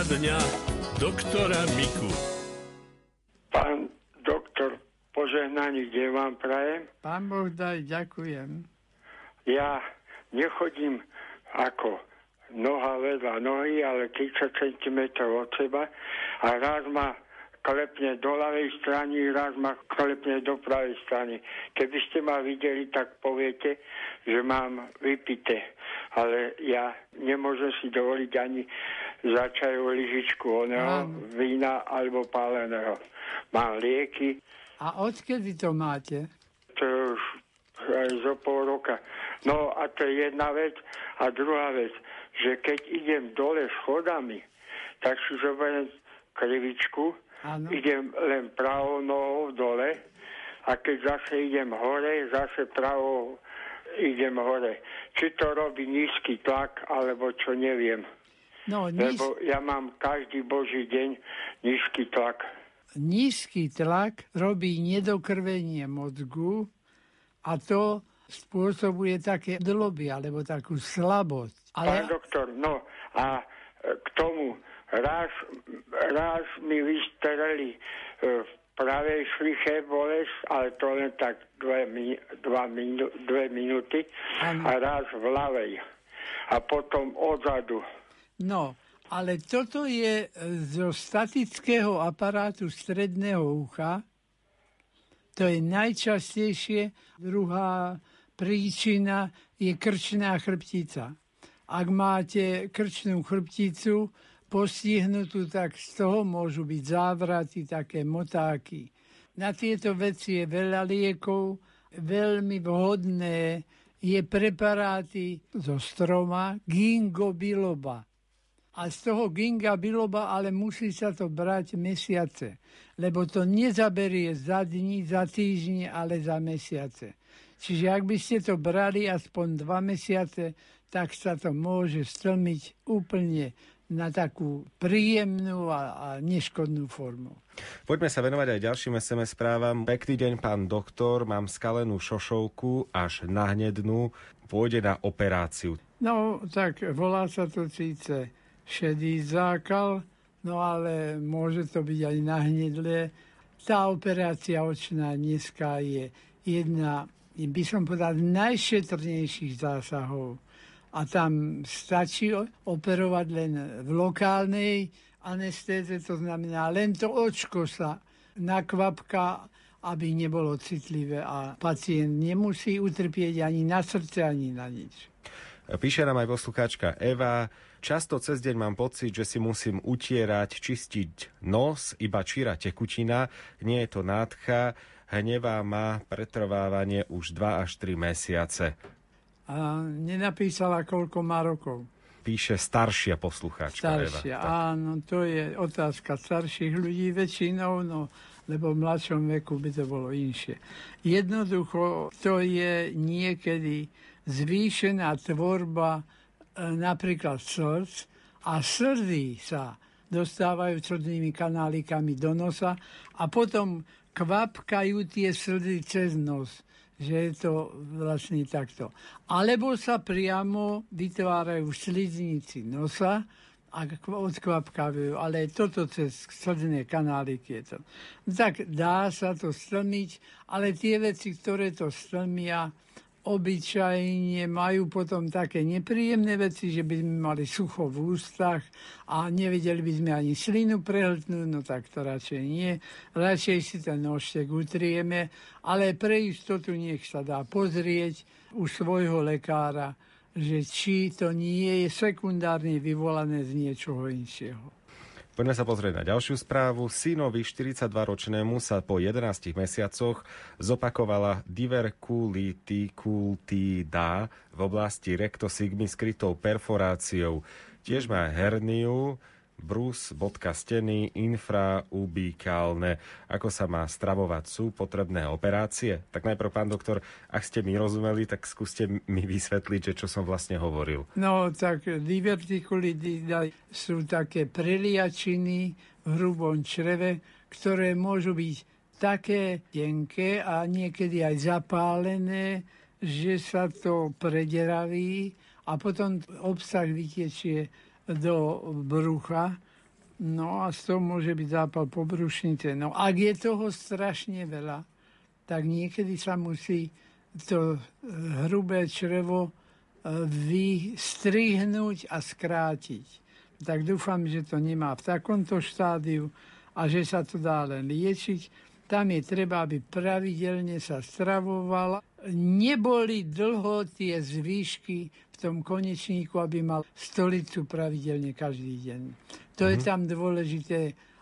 Poradňa doktora Miku. Pán doktor, požehnaný deň vám prajem. Pán Boh daj, ďakujem. Ja nechodím ako noha vedľa nohy, ale 30 cm od seba a raz ma klepne do ľavej strany, raz ma klepne do pravej strany. Keby ste ma videli, tak poviete, že mám vypité. Ale ja nemôžem si dovoliť ani za čajovú lyžičku oného Mám. vína alebo páleného. Mám lieky, A odkedy to máte? to je už aj zo pol roka. No a to je jedna vec. A druhá vec, že keď idem dole schodami, tak si zoberiem krivičku, Áno. idem len pravou nohou dole a keď zase idem hore, zase pravou idem hore. Či to robí nízky tlak, alebo čo neviem. No, níz, Lebo ja mám každý boží deň nízky tlak. nízky tlak robí nedokrvenie mozgu a to spôsobuje také dloby alebo takú slabosť. Pán Ale doktor, no a e, k tomu raz, raz mi vystreli e, v pravej šliche bolesť, ale to len tak dve, dva minu, dve minúty Áno. a raz v ľavej. A potom odzadu. No, ale toto je e, zo statického aparátu stredného ucha. To je najčastejšie. Druhá príčina je krčná chrbtica. Ak máte krčnú chrbticu postihnutú, tak z toho môžu byť závraty, také motáky. Na tieto veci je veľa liekov, veľmi vhodné je preparáty zo stroma ginkgo biloba. A z toho ginga biloba ale musí sa to brať mesiace, lebo to nezaberie za dní, za týždne, ale za mesiace. Čiže ak by ste to brali aspoň dva mesiace, tak sa to môže stlmiť úplne na takú príjemnú a, a neškodnú formu. Poďme sa venovať aj ďalším SMS správam. Pekný deň, pán doktor, mám skalenú šošovku až nahnednú, pôjde na operáciu. No, tak volá sa to síce šedý zákal, no ale môže to byť aj nahnedlé. Tá operácia očná dneska je jedna, by som povedal, najšetrnejších zásahov. A tam stačí operovať len v lokálnej anestéze, to znamená len to očko sa nakvapka, aby nebolo citlivé a pacient nemusí utrpieť ani na srdce, ani na nič. Píše nám aj poslucháčka Eva, často cez deň mám pocit, že si musím utierať, čistiť nos, iba číra tekutina, nie je to nádcha, hnevá má pretrvávanie už 2 až 3 mesiace. A nenapísala, koľko má rokov. Píše staršia poslucháčka Staršia, Eva. Tak. áno, to je otázka starších ľudí väčšinou, no, lebo v mladšom veku by to bolo inšie. Jednoducho, to je niekedy zvýšená tvorba napríklad srdc a srdy sa dostávajú srdnými kanálikami do nosa a potom kvapkajú tie srdy cez nos že je to vlastne takto. Alebo sa priamo vytvárajú sliznici nosa a kv- odkvapkávajú, ale toto cez srdné kanáliky je to. Tak dá sa to stlmiť, ale tie veci, ktoré to stlmia, obyčajne majú potom také nepríjemné veci, že by sme mali sucho v ústach a nevedeli by sme ani slinu prehltnúť, no tak to radšej nie. Radšej si ten nožtek utrieme, ale pre istotu nech sa dá pozrieť u svojho lekára, že či to nie je sekundárne vyvolané z niečoho inšieho. Poďme sa pozrieť na ďalšiu správu. Synovi 42-ročnému sa po 11 mesiacoch zopakovala diverkulitikultida v oblasti rektosigmy skrytou perforáciou. Tiež má herniu, brus, bodka steny, infraubikálne. Ako sa má stravovať? Sú potrebné operácie? Tak najprv, pán doktor, ak ste mi rozumeli, tak skúste mi vysvetliť, že čo som vlastne hovoril. No, tak divertikulitida sú také preliačiny v hrubom čreve, ktoré môžu byť také tenké a niekedy aj zapálené, že sa to prederaví a potom obsah vytečie do brucha. No a z toho môže byť zápal pobrušnice. No ak je toho strašne veľa, tak niekedy sa musí to hrubé črevo e, vystrihnúť a skrátiť. Tak dúfam, že to nemá v takomto štádiu a že sa to dá len liečiť. Tam je treba, aby pravidelne sa stravoval. Neboli dlho tie zvýšky v tom konečníku, aby mal stolicu pravidelne každý deň. To mm-hmm. je mhm. tam dôležité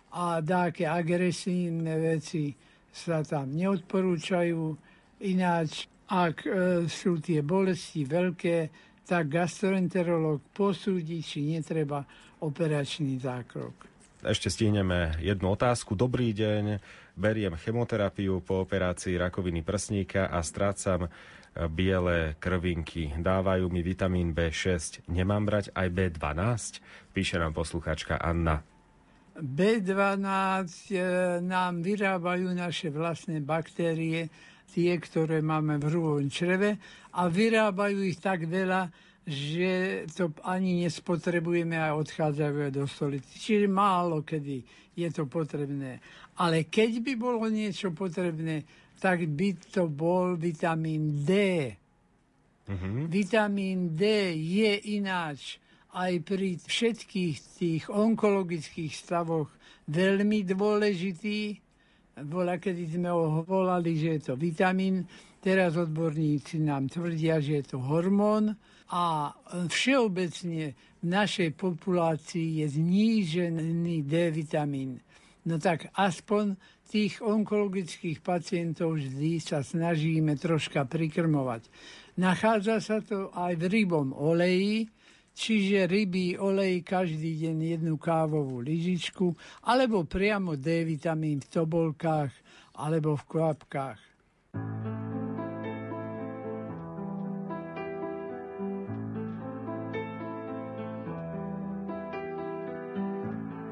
a dáke agresívne veci sa tam neodporúčajú. Ináč, ak e, sú tie bolesti veľké, tak gastroenterolog posúdi, či netreba operačný zákrok. Ešte stihneme jednu otázku. Dobrý deň, beriem chemoterapiu po operácii rakoviny prsníka a strácam e, biele krvinky. Dávajú mi vitamín B6. Nemám brať aj B12? Píše nám posluchačka Anna. B12 e, nám vyrábajú naše vlastné baktérie, tie, ktoré máme v hrubom čreve a vyrábajú ich tak veľa, že to ani nespotrebujeme a odchádzajú do stolici. Čiže málo kedy je to potrebné. Ale keď by bolo niečo potrebné, tak by to bol vitamín D. Mm-hmm. Vitamín D je ináč aj pri všetkých tých onkologických stavoch veľmi dôležitý. Bola, kedy sme ho volali, že je to vitamín, teraz odborníci nám tvrdia, že je to hormón a všeobecne v našej populácii je znížený D vitamín. No tak aspoň tých onkologických pacientov vždy sa snažíme troška prikrmovať. Nachádza sa to aj v rybom oleji, čiže rybí olej každý deň jednu kávovú lyžičku, alebo priamo D vitamín v tobolkách alebo v kvapkách.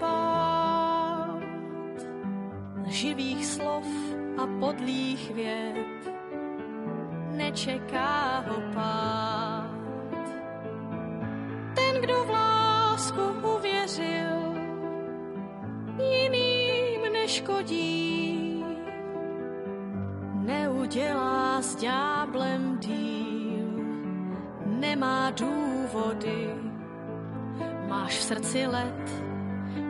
Bát živých slov a podlých věd. Nečeká ho pád. Ten, kdo v lásku uvěřil, jiným neškodí. Neudělá s ďáblem díl, nemá důvody Máš v srdci let,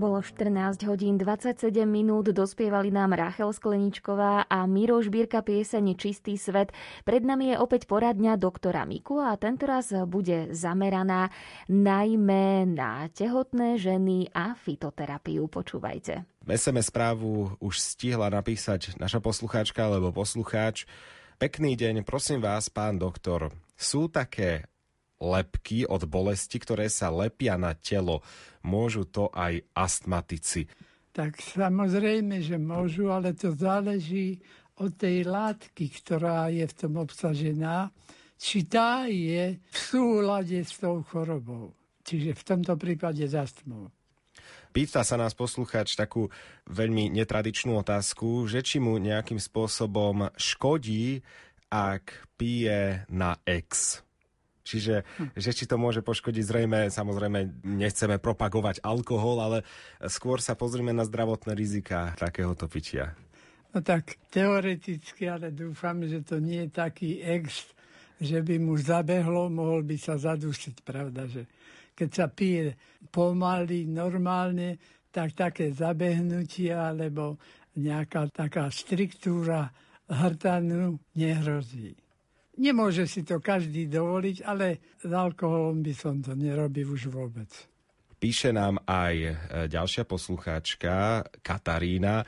Bolo 14 hodín 27 minút, dospievali nám Rachel Skleničková a Miro Žbírka piesene Čistý svet. Pred nami je opäť poradňa doktora Miku a tentoraz bude zameraná najmä na tehotné ženy a fitoterapiu. Počúvajte. SMS správu už stihla napísať naša poslucháčka alebo poslucháč. Pekný deň, prosím vás, pán doktor. Sú také lepky od bolesti, ktoré sa lepia na telo. Môžu to aj astmatici. Tak samozrejme, že môžu, ale to záleží od tej látky, ktorá je v tom obsažená, či tá je v súlade s tou chorobou. Čiže v tomto prípade s astmou. Pýta sa nás posluchač takú veľmi netradičnú otázku, že či mu nejakým spôsobom škodí, ak pije na ex. Čiže že či to môže poškodiť, zrejme, samozrejme, nechceme propagovať alkohol, ale skôr sa pozrieme na zdravotné rizika takéhoto pitia. No tak teoreticky, ale dúfam, že to nie je taký ex, že by mu zabehlo, mohol by sa zadušiť, pravda, že keď sa pije pomaly, normálne, tak také zabehnutia alebo nejaká taká striktúra hrtanu nehrozí. Nemôže si to každý dovoliť, ale s alkoholom by som to nerobil už vôbec. Píše nám aj e, ďalšia poslucháčka, Katarína.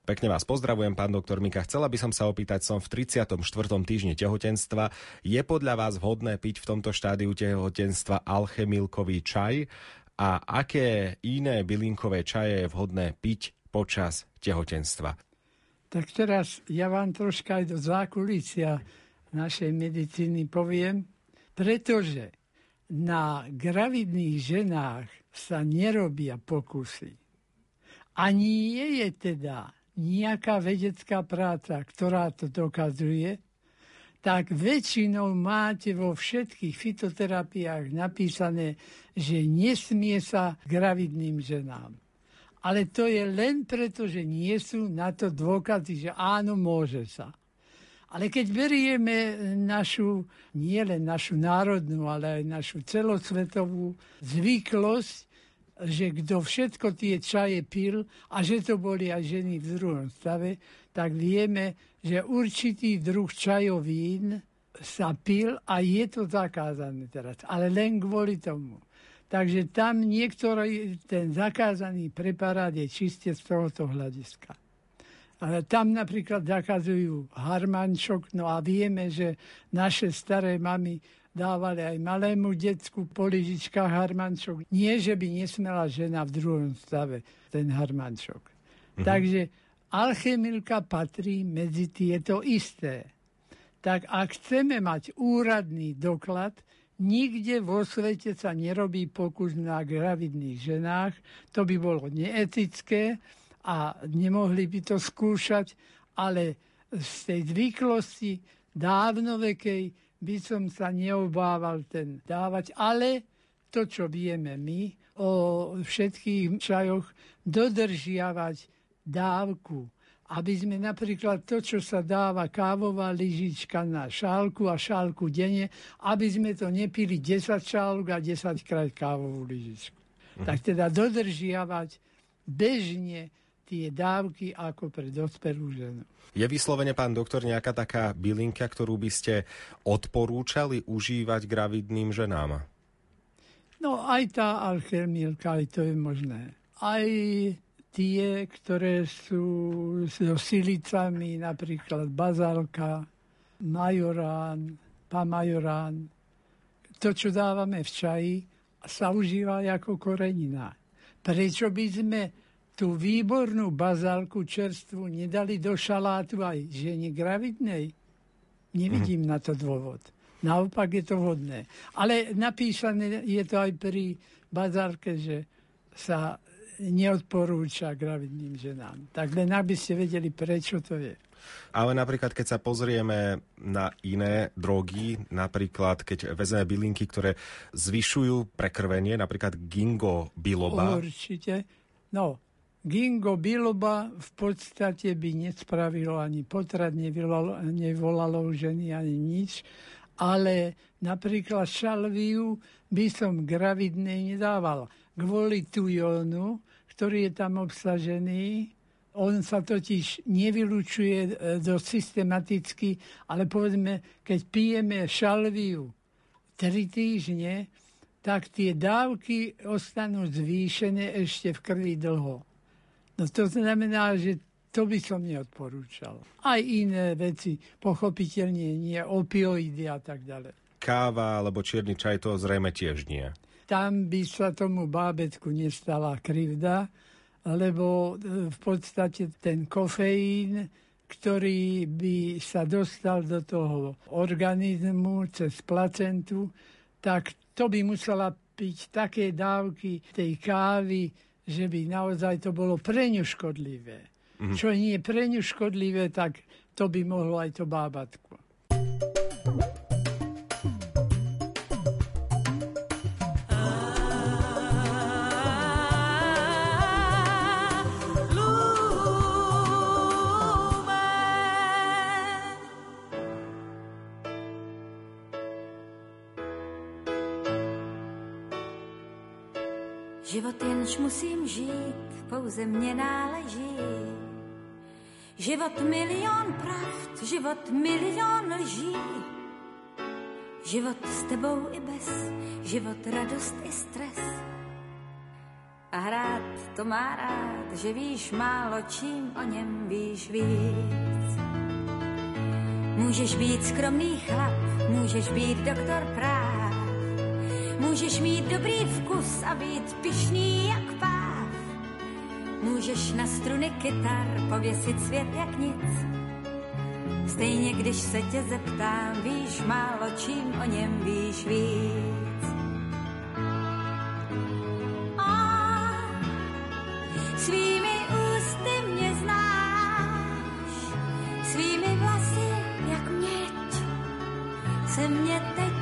Pekne vás pozdravujem, pán doktor Mika. Chcela by som sa opýtať, som v 34. týždni tehotenstva. Je podľa vás vhodné piť v tomto štádiu tehotenstva alchemilkový čaj? A aké iné bylinkové čaje je vhodné piť počas tehotenstva? Tak teraz ja vám troška aj do zákulicia našej medicíny poviem, pretože na gravidných ženách sa nerobia pokusy. A nie je teda nejaká vedecká práca, ktorá to dokazuje, tak väčšinou máte vo všetkých fitoterapiách napísané, že nesmie sa gravidným ženám. Ale to je len preto, že nie sú na to dôkazy, že áno, môže sa. Ale keď berieme našu, nie len našu národnú, ale aj našu celosvetovú zvyklosť, že kto všetko tie čaje pil a že to boli aj ženy v druhom stave, tak vieme, že určitý druh čajovín sa pil a je to zakázané teraz, ale len kvôli tomu. Takže tam niektorý ten zakázaný preparát je čiste z tohoto hľadiska. Ale tam napríklad zakazujú harmančok, no a vieme, že naše staré mamy dávali aj malému decku po lyžičkách harmančok. Nie, že by nesmela žena v druhom stave ten harmančok. Mhm. Takže alchemilka patrí medzi tieto isté. Tak ak chceme mať úradný doklad, nikde vo svete sa nerobí pokus na gravidných ženách. To by bolo neetické a nemohli by to skúšať, ale z tej zvyklosti dávnovekej by som sa neobával ten dávať, ale to, čo vieme my o všetkých čajoch, dodržiavať dávku. Aby sme napríklad to, čo sa dáva kávová lyžička na šálku a šálku denne, aby sme to nepili 10 šálok a 10 krát kávovú lyžičku. Mhm. Tak teda dodržiavať bežne tie dávky ako pre dospelú ženu. Je vyslovene, pán doktor, nejaká taká bylinka, ktorú by ste odporúčali užívať gravidným ženám? No aj tá alchemilka, aj to je možné. Aj tie, ktoré sú so silicami, napríklad bazálka, majorán, pamajorán. To, čo dávame v čaji, sa užíva ako korenina. Prečo by sme tú výbornú bazálku čerstvu nedali do šalátu aj žene gravidnej? Nevidím mm. na to dôvod. Naopak je to vhodné. Ale napísané je to aj pri bazálke, že sa neodporúča gravidným ženám. Tak len aby ste vedeli, prečo to je. Ale napríklad, keď sa pozrieme na iné drogy, napríklad keď vezmeme bylinky, ktoré zvyšujú prekrvenie, napríklad gingo biloba. Určite. No, Gingo biloba v podstate by nespravilo ani potrat, nevolalo, nevolalo ženy ani nič, ale napríklad šalviu by som gravidnej nedával. Kvôli tujonu, ktorý je tam obsažený, on sa totiž nevylučuje e, do systematicky, ale povedzme, keď pijeme šalviu tri týždne, tak tie dávky ostanú zvýšené ešte v krvi dlho. No to znamená, že to by som neodporúčal. Aj iné veci, pochopiteľne nie, opioidy a tak ďalej. Káva alebo čierny čaj to zrejme tiež nie. Tam by sa tomu bábetku nestala krivda, lebo e, v podstate ten kofeín, ktorý by sa dostal do toho organizmu cez placentu, tak to by musela piť také dávky tej kávy, že by naozaj to bolo pre ňu škodlivé. Mm. Čo nie je pre ňu škodlivé, tak to by mohlo aj to bábatko. Musím žít, pouze mě náleží. Život milion pravd, život milion lží. Život s tebou i bez, život radost i stres. A hrát to má rád, že víš málo, čím o něm víš víc. Můžeš být skromný chlap, můžeš být doktor práv, Můžeš mít dobrý vkus a být pišný jak. Můžeš na struny kytar pověsit svět jak nic. Stejně když se tě zeptám, víš málo, čím o něm víš víc. A svými ústy mě znáš, svými vlasy jak měď se mě teď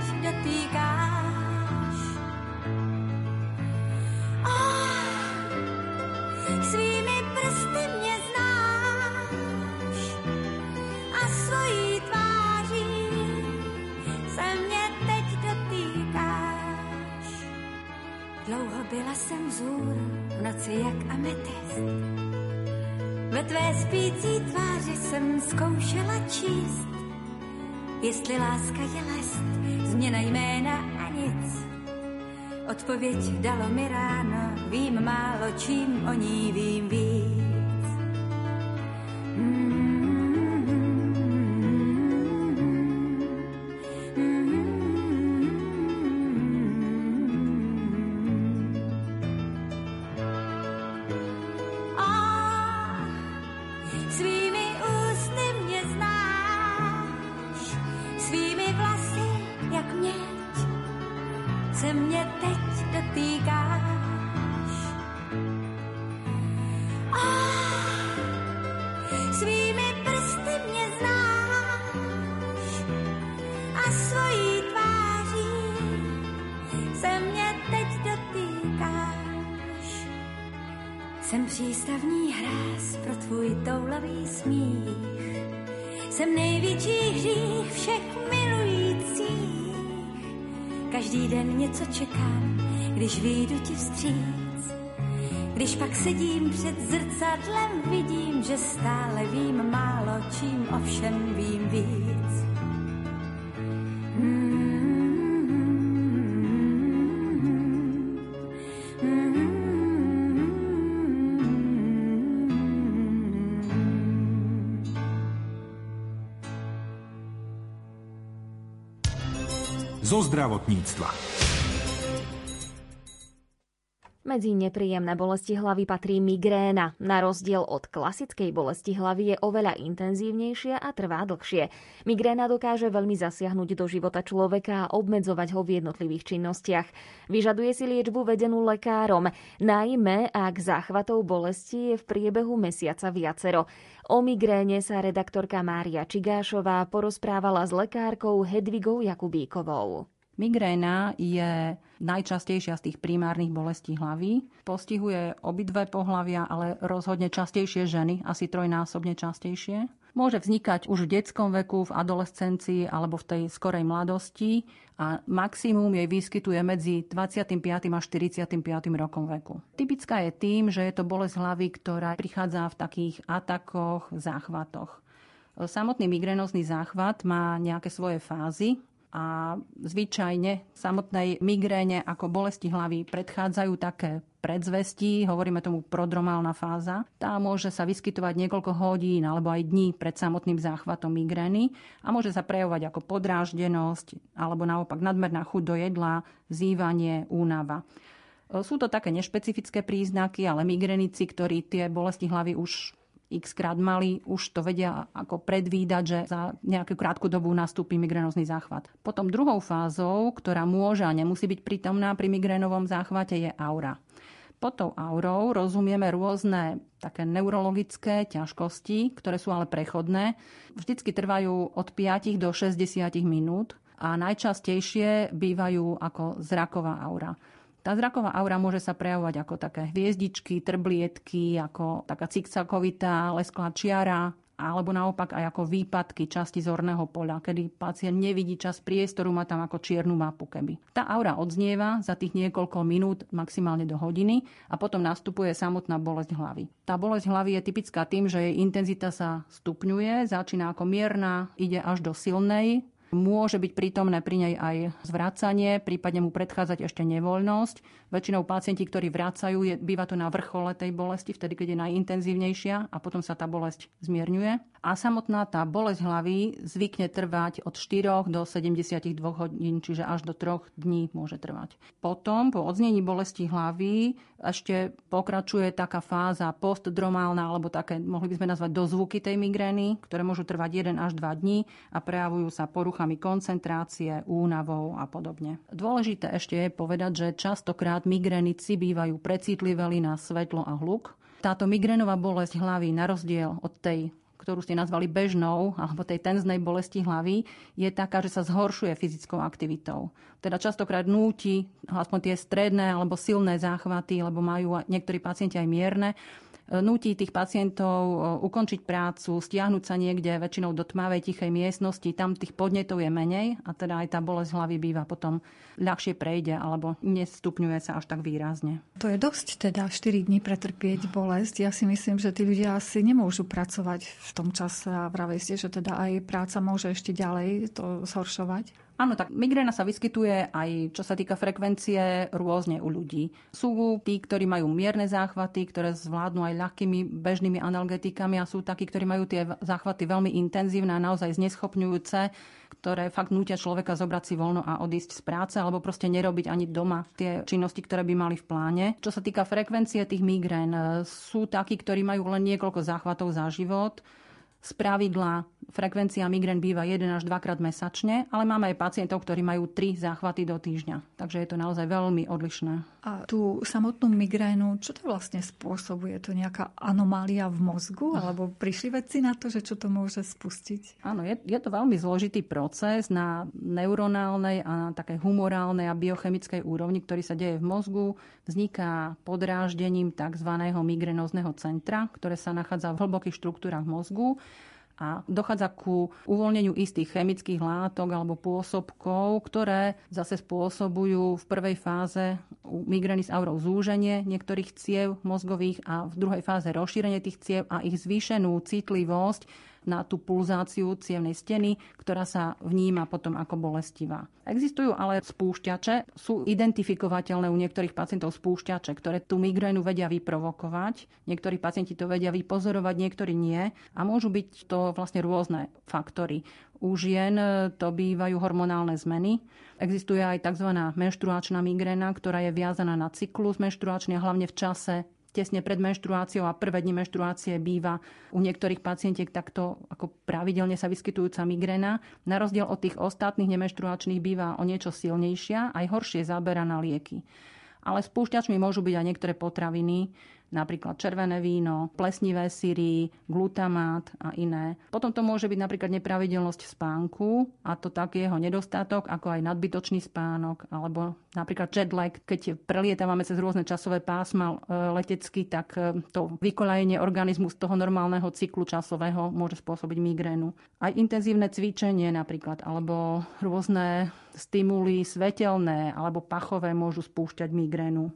tvé spící tváři jsem zkoušela číst, jestli láska je lest, změna jména a nic. Odpověď dalo mi ráno, vím málo, čím o ní vím víc. hněď se mě teď dotýkáš. A svými prsty mě znáš a svojí tváří se mě teď dotýkáš. Jsem přístavní hráz pro tvůj toulavý smích, jsem největší hřích všech když vyjdu ti vstříc. Když pak sedím před zrcadlem, vidím, že stále vím málo, čím ovšem vím víc. Zo zdravotníctva. Medzi nepríjemné bolesti hlavy patrí migréna. Na rozdiel od klasickej bolesti hlavy je oveľa intenzívnejšia a trvá dlhšie. Migréna dokáže veľmi zasiahnuť do života človeka a obmedzovať ho v jednotlivých činnostiach. Vyžaduje si liečbu vedenú lekárom, najmä ak záchvatov bolesti je v priebehu mesiaca viacero. O migréne sa redaktorka Mária Čigášová porozprávala s lekárkou Hedvigou Jakubíkovou. Migréna je najčastejšia z tých primárnych bolestí hlavy. Postihuje obidve pohlavia, ale rozhodne častejšie ženy, asi trojnásobne častejšie. Môže vznikať už v detskom veku, v adolescencii alebo v tej skorej mladosti a maximum jej vyskytuje medzi 25. a 45. rokom veku. Typická je tým, že je to bolesť hlavy, ktorá prichádza v takých atakoch, záchvatoch. Samotný migrénozný záchvat má nejaké svoje fázy a zvyčajne samotnej migréne ako bolesti hlavy predchádzajú také predzvesti, hovoríme tomu prodromálna fáza. Tá môže sa vyskytovať niekoľko hodín alebo aj dní pred samotným záchvatom migrény a môže sa prejavovať ako podráždenosť alebo naopak nadmerná chuť do jedla, zývanie, únava. Sú to také nešpecifické príznaky, ale migrenici, ktorí tie bolesti hlavy už x krát mali, už to vedia ako predvídať, že za nejakú krátku dobu nastúpi migrénozný záchvat. Potom druhou fázou, ktorá môže a nemusí byť prítomná pri migrénovom záchvate, je aura. Pod tou aurou rozumieme rôzne také neurologické ťažkosti, ktoré sú ale prechodné. Vždycky trvajú od 5 do 60 minút a najčastejšie bývajú ako zraková aura. Tá zraková aura môže sa prejavovať ako také hviezdičky, trblietky, ako taká cikcakovitá lesklá čiara, alebo naopak aj ako výpadky časti zorného poľa, kedy pacient nevidí čas priestoru, má tam ako čiernu mapu keby. Tá aura odznieva za tých niekoľko minút, maximálne do hodiny a potom nastupuje samotná bolesť hlavy. Tá bolesť hlavy je typická tým, že jej intenzita sa stupňuje, začína ako mierna, ide až do silnej Môže byť prítomné pri nej aj zvracanie, prípadne mu predchádzať ešte nevoľnosť. Väčšinou pacienti, ktorí vracajú, je, býva to na vrchole tej bolesti, vtedy, keď je najintenzívnejšia a potom sa tá bolesť zmierňuje. A samotná tá bolesť hlavy zvykne trvať od 4 do 72 hodín, čiže až do 3 dní môže trvať. Potom, po odznení bolesti hlavy, ešte pokračuje taká fáza postdromálna, alebo také, mohli by sme nazvať dozvuky tej migrény, ktoré môžu trvať 1 až 2 dní a prejavujú sa porucha poruchami koncentrácie, únavou a podobne. Dôležité ešte je povedať, že častokrát migrenici bývajú precitliveli na svetlo a hluk. Táto migrénová bolesť hlavy na rozdiel od tej ktorú ste nazvali bežnou, alebo tej tenznej bolesti hlavy, je taká, že sa zhoršuje fyzickou aktivitou. Teda častokrát núti, aspoň tie stredné alebo silné záchvaty, lebo majú niektorí pacienti aj mierne, nutí tých pacientov ukončiť prácu, stiahnuť sa niekde väčšinou do tmavej, tichej miestnosti, tam tých podnetov je menej a teda aj tá bolesť hlavy býva potom ľahšie prejde alebo nestupňuje sa až tak výrazne. To je dosť teda 4 dní pretrpieť bolesť. Ja si myslím, že tí ľudia asi nemôžu pracovať v tom čase a vravej ste, že teda aj práca môže ešte ďalej to zhoršovať. Áno, tak migréna sa vyskytuje aj čo sa týka frekvencie rôzne u ľudí. Sú tí, ktorí majú mierne záchvaty, ktoré zvládnu aj ľahkými bežnými analgetikami a sú takí, ktorí majú tie záchvaty veľmi intenzívne a naozaj zneschopňujúce, ktoré fakt nútia človeka zobrať si voľno a odísť z práce alebo proste nerobiť ani doma tie činnosti, ktoré by mali v pláne. Čo sa týka frekvencie tých migrén, sú takí, ktorí majú len niekoľko záchvatov za život, z pravidla frekvencia migrén býva 1 až 2 krát mesačne, ale máme aj pacientov, ktorí majú 3 záchvaty do týždňa. Takže je to naozaj veľmi odlišné. A tú samotnú migrénu, čo to vlastne spôsobuje? To nejaká anomália v mozgu? Alebo prišli vedci na to, že čo to môže spustiť? Áno, je, je to veľmi zložitý proces na neuronálnej a takej humorálnej a biochemickej úrovni, ktorý sa deje v mozgu. Vzniká podráždením tzv. migrenózneho centra, ktoré sa nachádza v hlbokých štruktúrach mozgu a dochádza ku uvoľneniu istých chemických látok alebo pôsobkov, ktoré zase spôsobujú v prvej fáze migrény s aurou zúženie niektorých ciev mozgových a v druhej fáze rozšírenie tých ciev a ich zvýšenú citlivosť na tú pulzáciu cievnej steny, ktorá sa vníma potom ako bolestivá. Existujú ale spúšťače, sú identifikovateľné u niektorých pacientov spúšťače, ktoré tú migrénu vedia vyprovokovať. Niektorí pacienti to vedia vypozorovať, niektorí nie. A môžu byť to vlastne rôzne faktory. U žien to bývajú hormonálne zmeny. Existuje aj tzv. menštruačná migréna, ktorá je viazaná na cyklus menštruačný a hlavne v čase tesne pred menštruáciou a prvé dni menštruácie býva u niektorých pacientiek takto ako pravidelne sa vyskytujúca migréna. Na rozdiel od tých ostatných nemenštruačných býva o niečo silnejšia, aj horšie zabera na lieky. Ale spúšťačmi môžu byť aj niektoré potraviny, napríklad červené víno, plesnivé syry, glutamát a iné. Potom to môže byť napríklad nepravidelnosť spánku a to tak jeho nedostatok, ako aj nadbytočný spánok, alebo napríklad jet lag, keď prelietávame cez rôzne časové pásma e, letecky, tak e, to vykolajenie organizmu z toho normálneho cyklu časového môže spôsobiť migrénu. Aj intenzívne cvičenie napríklad, alebo rôzne stimuly svetelné alebo pachové môžu spúšťať migrénu.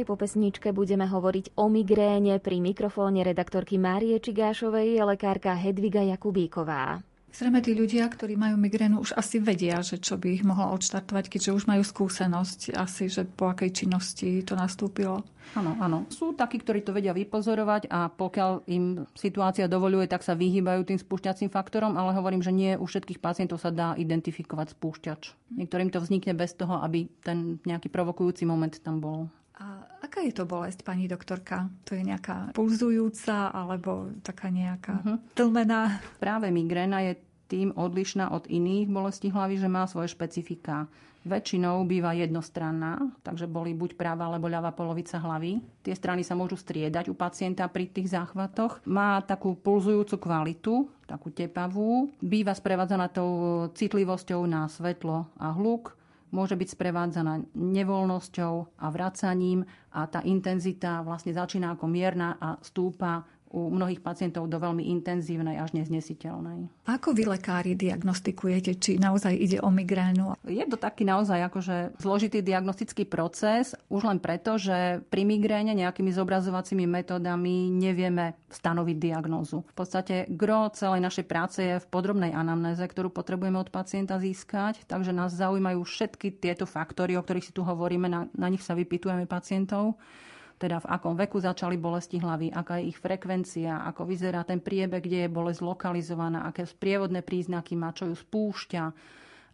Aj po pesničke budeme hovoriť o migréne pri mikrofóne redaktorky Márie Čigášovej a lekárka Hedviga Jakubíková. Zrejme tí ľudia, ktorí majú migrénu, už asi vedia, že čo by ich mohlo odštartovať, keďže už majú skúsenosť asi, že po akej činnosti to nastúpilo. Áno, áno. Sú takí, ktorí to vedia vypozorovať a pokiaľ im situácia dovoluje, tak sa vyhýbajú tým spúšťacím faktorom, ale hovorím, že nie u všetkých pacientov sa dá identifikovať spúšťač. Niektorým to vznikne bez toho, aby ten nejaký provokujúci moment tam bol. A aká je to bolesť, pani doktorka? To je nejaká pulzujúca alebo taká nejaká uh-huh. tlmená? Práve migréna je tým odlišná od iných bolestí hlavy, že má svoje špecifika. Väčšinou býva jednostranná, takže boli buď práva alebo ľavá polovica hlavy. Tie strany sa môžu striedať u pacienta pri tých záchvatoch. Má takú pulzujúcu kvalitu, takú tepavú. Býva sprevádzaná tou citlivosťou na svetlo a hluk môže byť sprevádzaná nevoľnosťou a vracaním a tá intenzita vlastne začína ako mierna a stúpa u mnohých pacientov do veľmi intenzívnej až neznesiteľnej. Ako vy lekári diagnostikujete, či naozaj ide o migrénu? Je to taký naozaj akože zložitý diagnostický proces, už len preto, že pri migréne nejakými zobrazovacími metódami nevieme stanoviť diagnózu. V podstate gro celej našej práce je v podrobnej anamnéze, ktorú potrebujeme od pacienta získať, takže nás zaujímajú všetky tieto faktory, o ktorých si tu hovoríme, na, na nich sa vypitujeme pacientov teda v akom veku začali bolesti hlavy, aká je ich frekvencia, ako vyzerá ten priebeh, kde je bolesť lokalizovaná, aké sprievodné príznaky má, čo ju spúšťa,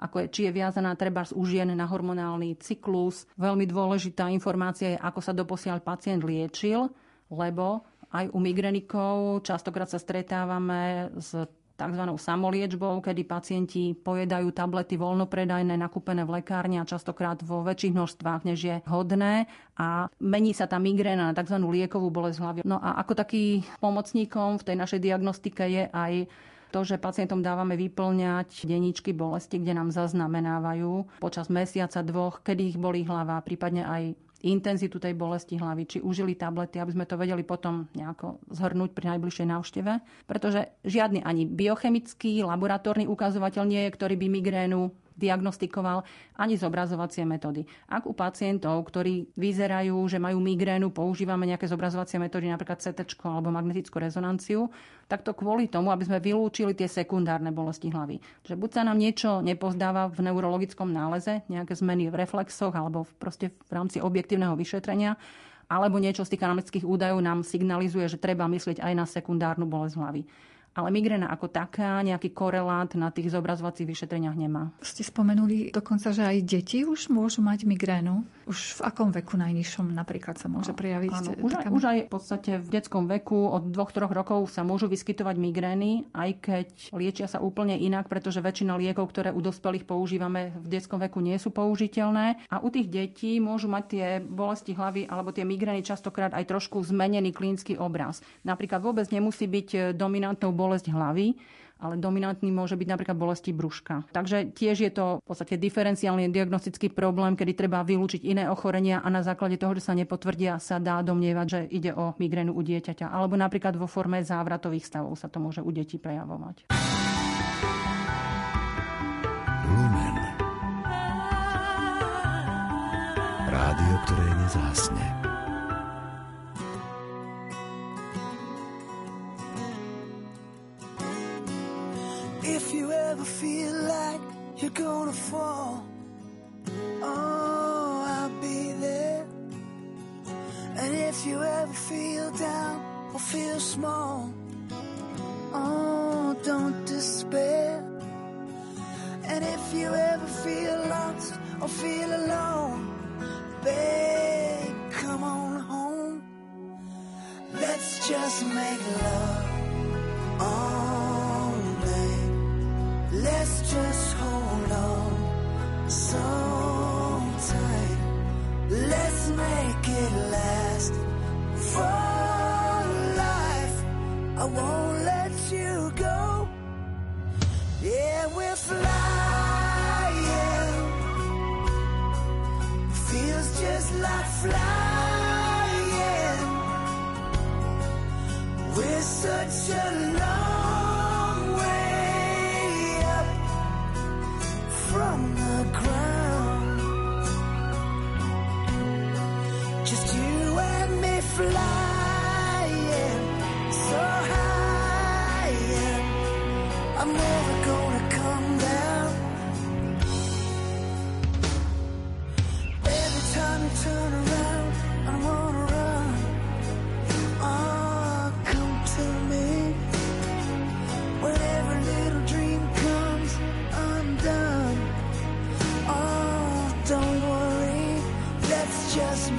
ako je, či je viazaná treba z užien na hormonálny cyklus. Veľmi dôležitá informácia je, ako sa doposiaľ pacient liečil, lebo aj u migrenikov častokrát sa stretávame s tzv. samoliečbou, kedy pacienti pojedajú tablety voľnopredajné, nakúpené v lekárni a častokrát vo väčších množstvách, než je hodné a mení sa tá migréna na tzv. liekovú bolesť hlavy. No a ako taký pomocníkom v tej našej diagnostike je aj to, že pacientom dávame vyplňať denníčky bolesti, kde nám zaznamenávajú počas mesiaca, dvoch, kedy ich bolí hlava, prípadne aj intenzitu tej bolesti hlavy, či užili tablety, aby sme to vedeli potom nejako zhrnúť pri najbližšej návšteve. Pretože žiadny ani biochemický, laboratórny ukazovateľ nie je, ktorý by migrénu diagnostikoval ani zobrazovacie metódy. Ak u pacientov, ktorí vyzerajú, že majú migrénu, používame nejaké zobrazovacie metódy, napríklad CT alebo magnetickú rezonanciu, tak to kvôli tomu, aby sme vylúčili tie sekundárne bolesti hlavy. Že buď sa nám niečo nepozdáva v neurologickom náleze, nejaké zmeny v reflexoch alebo v, proste v rámci objektívneho vyšetrenia, alebo niečo z tých anamnetických údajov nám signalizuje, že treba myslieť aj na sekundárnu bolesť hlavy ale migréna ako taká nejaký korelát na tých zobrazovacích vyšetreniach nemá. Ste spomenuli dokonca, že aj deti už môžu mať migrénu. Už v akom veku najnižšom napríklad sa môže prejaviť? Áno, už, taká... aj, už aj v podstate v detskom veku od 2-3 rokov sa môžu vyskytovať migrény, aj keď liečia sa úplne inak, pretože väčšina liekov, ktoré u dospelých používame v detskom veku, nie sú použiteľné. A u tých detí môžu mať tie bolesti hlavy alebo tie migrény častokrát aj trošku zmenený klinický obraz. Napríklad vôbec nemusí byť dominantnou bolesť hlavy, ale dominantný môže byť napríklad bolesti brúška. Takže tiež je to v podstate diferenciálny diagnostický problém, kedy treba vylúčiť iné ochorenia a na základe toho, že sa nepotvrdia, sa dá domnievať, že ide o migrénu u dieťaťa. Alebo napríklad vo forme závratových stavov sa to môže u detí prejavovať. Lumen. Rádio, ktoré nezásne. If you ever feel like you're gonna fall, oh, I'll be there. And if you ever feel down or feel small, oh, don't despair. And if you ever feel lost or feel alone, babe, come on home. Let's just make love. Oh.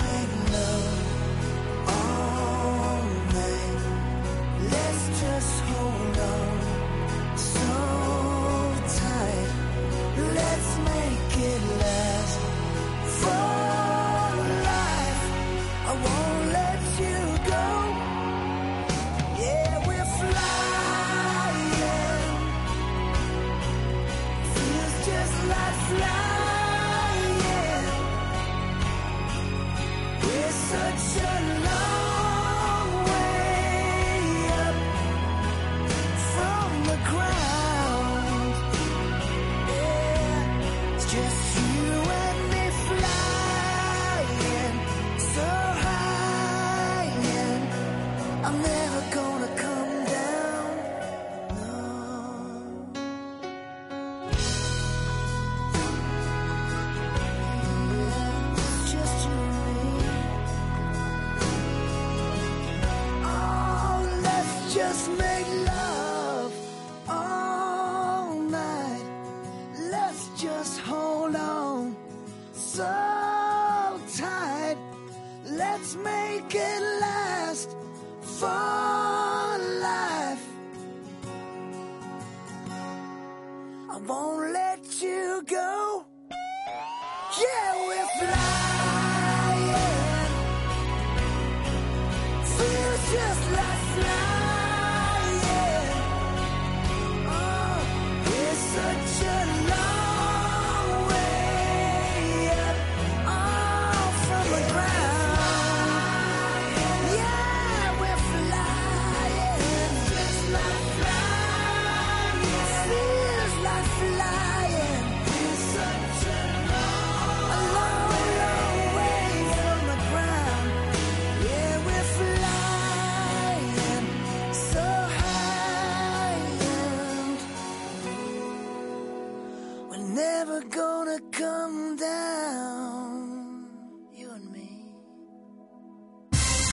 I'm not Silence.